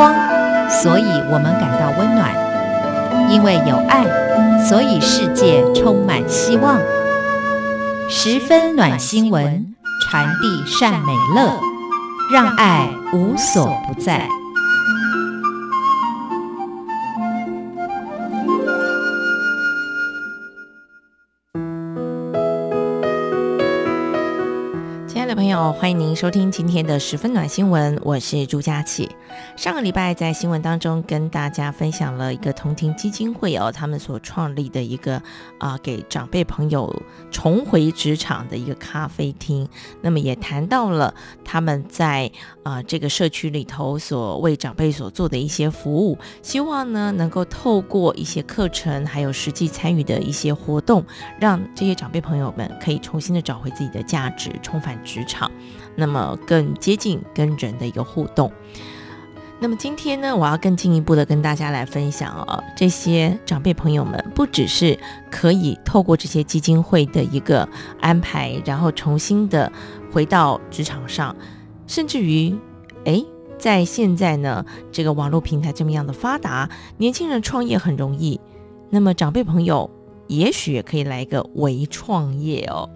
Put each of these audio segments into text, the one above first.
光，所以我们感到温暖；因为有爱，所以世界充满希望。十分暖心文，传递善美乐，让爱无所不在。欢迎您收听今天的十分暖新闻，我是朱佳琪。上个礼拜在新闻当中跟大家分享了一个同庭基金会哦，他们所创立的一个啊、给长辈朋友重回职场的一个咖啡厅。那么也谈到了他们在啊、这个社区里头所为长辈所做的一些服务，希望呢能够透过一些课程，还有实际参与的一些活动，让这些长辈朋友们可以重新的找回自己的价值，重返职场。那么更接近跟人的一个互动。那么今天呢，我要更进一步的跟大家来分享哦，这些长辈朋友们不只是可以透过这些基金会的一个安排，然后重新的回到职场上，甚至于，诶，在现在呢，这个网络平台这么样的发达，年轻人创业很容易。那么长辈朋友也许也可以来一个微创业哦。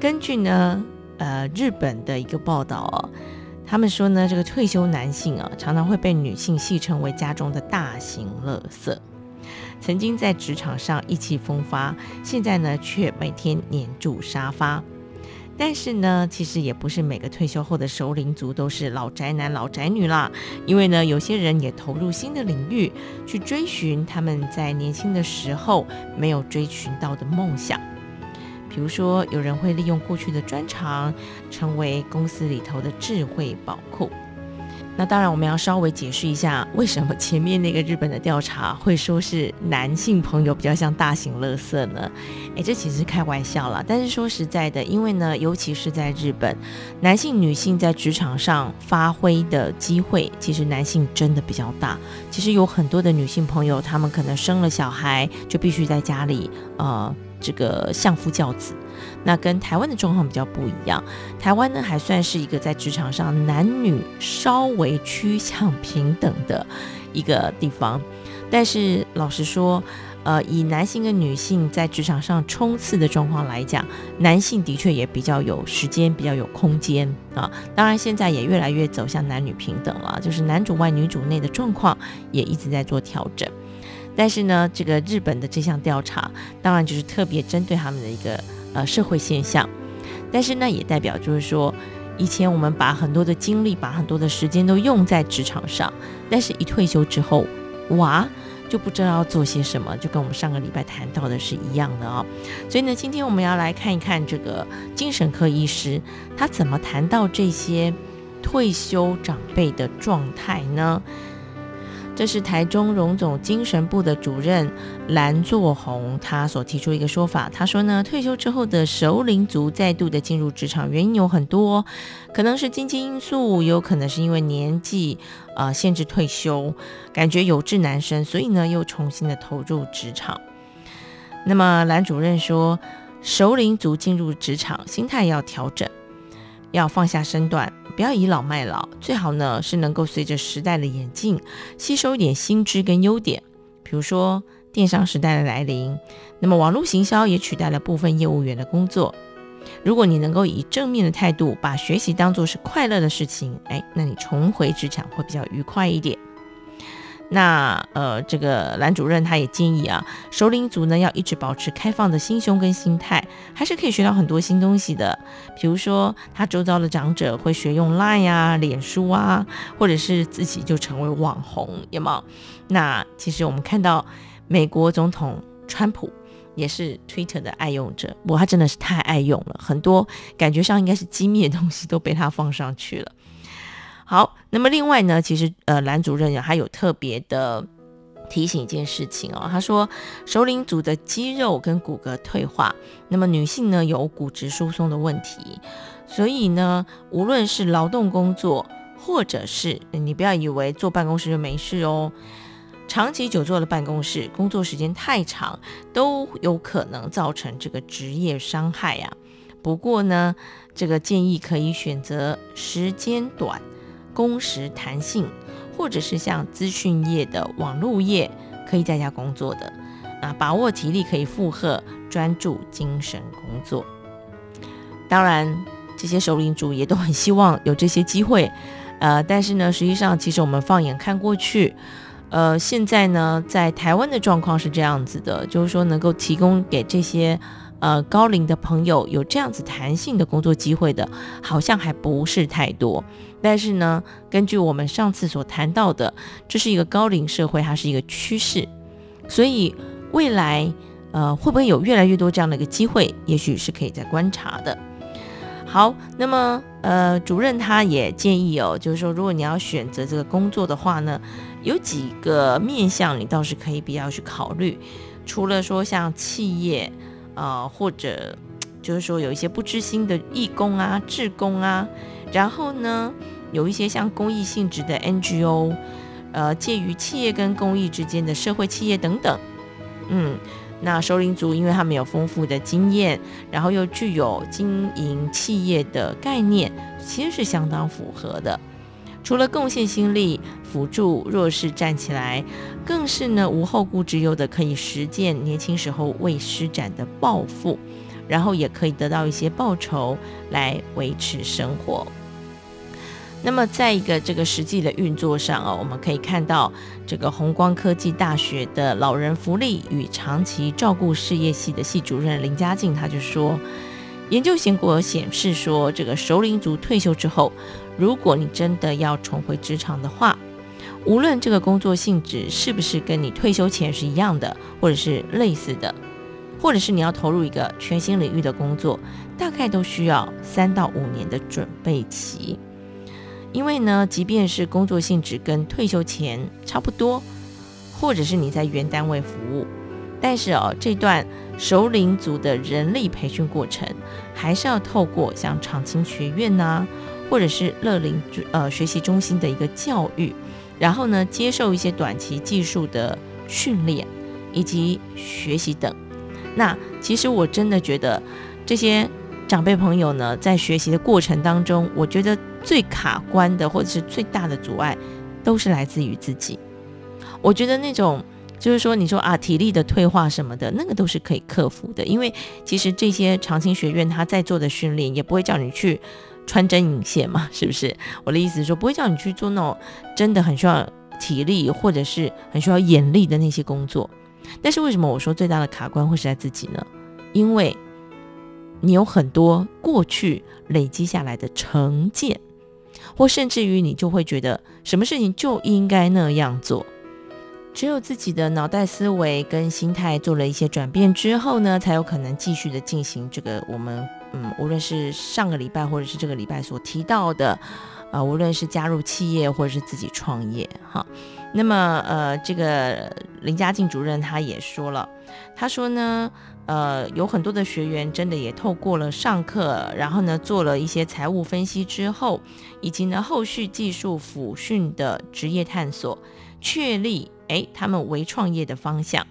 根据呢。呃，日本的一个报道哦，他们说呢，这个退休男性啊，常常会被女性戏称为家中的大型垃圾。曾经在职场上意气风发，现在呢，却每天黏住沙发。但是呢，其实也不是每个退休后的熟龄族都是老宅男、老宅女啦，因为呢，有些人也投入新的领域，去追寻他们在年轻的时候没有追寻到的梦想。比如说，有人会利用过去的专长，成为公司里头的智慧宝库。那当然，我们要稍微解释一下，为什么前面那个日本的调查会说是男性朋友比较像大型垃圾呢？诶，这其实开玩笑啦。但是说实在的，因为呢，尤其是在日本，男性、女性在职场上发挥的机会，其实男性真的比较大。其实有很多的女性朋友，她们可能生了小孩，就必须在家里，呃。这个相夫教子，那跟台湾的状况比较不一样。台湾呢，还算是一个在职场上男女稍微趋向平等的一个地方。但是老实说，呃，以男性跟女性在职场上冲刺的状况来讲，男性的确也比较有时间，比较有空间啊。当然，现在也越来越走向男女平等了，就是男主外女主内的状况也一直在做调整。但是呢，这个日本的这项调查，当然就是特别针对他们的一个呃社会现象。但是呢，也代表就是说，以前我们把很多的精力、把很多的时间都用在职场上，但是一退休之后，哇，就不知道要做些什么，就跟我们上个礼拜谈到的是一样的哦。所以呢，今天我们要来看一看这个精神科医师他怎么谈到这些退休长辈的状态呢？这是台中荣总精神部的主任蓝作宏，他所提出一个说法。他说呢，退休之后的熟龄族再度的进入职场，原因有很多，可能是经济因素，有可能是因为年纪呃限制退休，感觉有志难伸，所以呢又重新的投入职场。那么蓝主任说，熟龄族进入职场，心态要调整，要放下身段。不要倚老卖老，最好呢是能够随着时代的演进，吸收一点新知跟优点。比如说电商时代的来临，那么网络行销也取代了部分业务员的工作。如果你能够以正面的态度，把学习当做是快乐的事情，哎，那你重回职场会比较愉快一点。那呃，这个蓝主任他也建议啊，熟龄族呢要一直保持开放的心胸跟心态，还是可以学到很多新东西的。比如说，他周遭的长者会学用 Line 啊、脸书啊，或者是自己就成为网红，有没有？那其实我们看到美国总统川普也是 Twitter 的爱用者，不过他真的是太爱用了，很多感觉上应该是机密的东西都被他放上去了。好，那么另外呢，其实呃，蓝主任还有特别的提醒一件事情哦，他说首领组的肌肉跟骨骼退化，那么女性呢有骨质疏松的问题，所以呢，无论是劳动工作，或者是你不要以为坐办公室就没事哦，长期久坐的办公室，工作时间太长，都有可能造成这个职业伤害呀。不过呢，这个建议可以选择时间短。工时弹性，或者是像资讯业的网络业，可以在家工作的，啊，把握体力可以负荷，专注精神工作。当然，这些首领主也都很希望有这些机会，呃，但是呢，实际上其实我们放眼看过去，呃，现在呢，在台湾的状况是这样子的，就是说能够提供给这些。呃，高龄的朋友有这样子弹性的工作机会的，好像还不是太多。但是呢，根据我们上次所谈到的，这是一个高龄社会，它是一个趋势。所以未来，呃，会不会有越来越多这样的一个机会？也许是可以再观察的。好，那么呃，主任他也建议哦，就是说，如果你要选择这个工作的话呢，有几个面向你倒是可以比较去考虑。除了说像企业。呃，或者就是说有一些不知心的义工啊、志工啊，然后呢，有一些像公益性质的 NGO，呃，介于企业跟公益之间的社会企业等等。嗯，那首领族因为他们有丰富的经验，然后又具有经营企业的概念，其实是相当符合的。除了贡献心力，辅助弱势站起来，更是呢无后顾之忧的，可以实践年轻时候未施展的抱负，然后也可以得到一些报酬来维持生活。那么，在一个这个实际的运作上啊，我们可以看到这个红光科技大学的老人福利与长期照顾事业系的系主任林佳静，他就说。研究结果显示说，这个首领族退休之后，如果你真的要重回职场的话，无论这个工作性质是不是跟你退休前是一样的，或者是类似的，或者是你要投入一个全新领域的工作，大概都需要三到五年的准备期。因为呢，即便是工作性质跟退休前差不多，或者是你在原单位服务。但是哦，这段首领族的人力培训过程，还是要透过像长青学院呐、或者是乐龄呃学习中心的一个教育，然后呢，接受一些短期技术的训练以及学习等。那其实我真的觉得这些长辈朋友呢，在学习的过程当中，我觉得最卡关的或者是最大的阻碍，都是来自于自己。我觉得那种。就是说，你说啊，体力的退化什么的，那个都是可以克服的。因为其实这些长青学院他在做的训练，也不会叫你去穿针引线嘛，是不是？我的意思是说，不会叫你去做那种真的很需要体力或者是很需要眼力的那些工作。但是为什么我说最大的卡关会是在自己呢？因为你有很多过去累积下来的成见，或甚至于你就会觉得什么事情就应该那样做。只有自己的脑袋思维跟心态做了一些转变之后呢，才有可能继续的进行这个我们嗯，无论是上个礼拜或者是这个礼拜所提到的，呃，无论是加入企业或者是自己创业哈。那么呃，这个林佳静主任他也说了，他说呢，呃，有很多的学员真的也透过了上课，然后呢做了一些财务分析之后，以及呢后续技术辅训的职业探索，确立。诶，他们为创业的方向，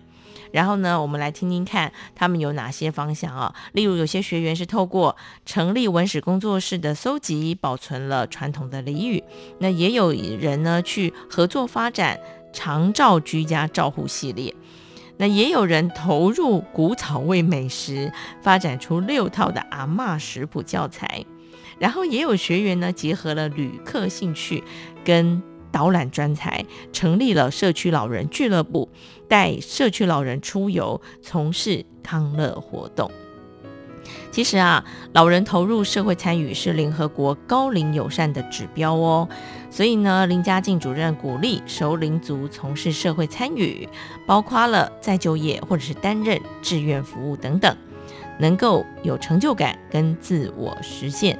然后呢，我们来听听看他们有哪些方向啊？例如，有些学员是透过成立文史工作室的搜集，保存了传统的俚语；那也有人呢去合作发展长照居家照护系列；那也有人投入古草味美食，发展出六套的阿嬷食谱教材；然后也有学员呢结合了旅客兴趣跟。导览专才成立了社区老人俱乐部，带社区老人出游，从事康乐活动。其实啊，老人投入社会参与是联合国高龄友善的指标哦。所以呢，林家静主任鼓励熟龄族从事社会参与，包括了再就业或者是担任志愿服务等等，能够有成就感跟自我实现。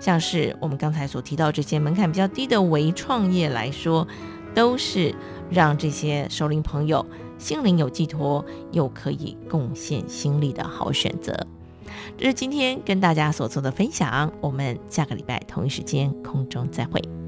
像是我们刚才所提到这些门槛比较低的微创业来说，都是让这些首领朋友心灵有寄托，又可以贡献心力的好选择。这是今天跟大家所做的分享，我们下个礼拜同一时间空中再会。